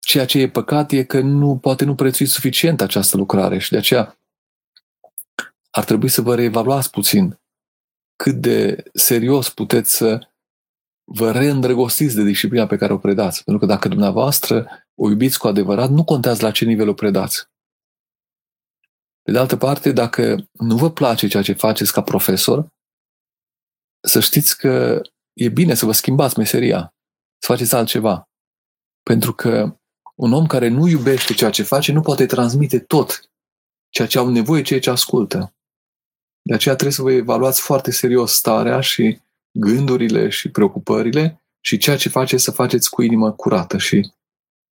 Ceea ce e păcat e că nu, poate nu prețuiți suficient această lucrare și de aceea ar trebui să vă reevaluați puțin cât de serios puteți să vă reîndrăgostiți de disciplina pe care o predați. Pentru că dacă dumneavoastră o iubiți cu adevărat, nu contează la ce nivel o predați. Pe de altă parte, dacă nu vă place ceea ce faceți ca profesor, să știți că e bine să vă schimbați meseria, să faceți altceva. Pentru că un om care nu iubește ceea ce face nu poate transmite tot ceea ce au nevoie, ceea ce ascultă. De aceea trebuie să vă evaluați foarte serios starea și gândurile și preocupările și ceea ce faceți să faceți cu inimă curată și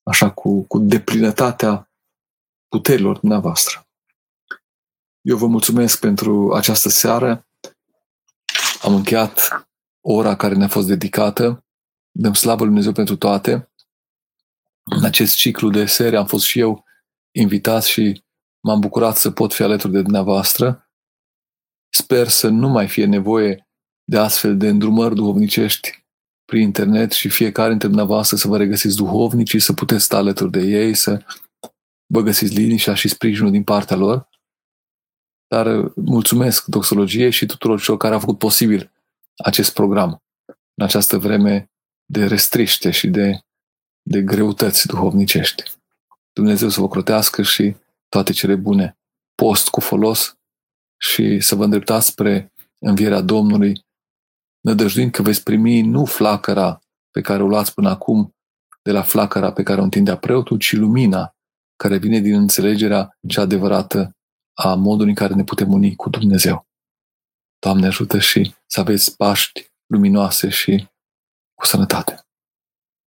așa cu, cu deplinătatea puterilor dumneavoastră. Eu vă mulțumesc pentru această seară. Am încheiat ora care ne-a fost dedicată. Dăm slavă Lui Dumnezeu pentru toate. În acest ciclu de serie am fost și eu invitat și m-am bucurat să pot fi alături de dumneavoastră. Sper să nu mai fie nevoie de astfel de îndrumări duhovnicești prin internet și fiecare dintre dumneavoastră să vă regăsiți duhovnicii, să puteți sta alături de ei, să vă găsiți liniștea și sprijinul din partea lor. Dar mulțumesc doxologiei și tuturor celor care au făcut posibil acest program în această vreme de restriște și de, de greutăți duhovnicești. Dumnezeu să vă crotească și toate cele bune. Post cu folos și să vă îndreptați spre învierea Domnului, nădăjduind că veți primi nu flacăra pe care o luați până acum de la flacăra pe care o întindea preotul, ci lumina care vine din înțelegerea cea adevărată a modului în care ne putem uni cu Dumnezeu. Doamne ajută și să aveți Paști luminoase și cu sănătate.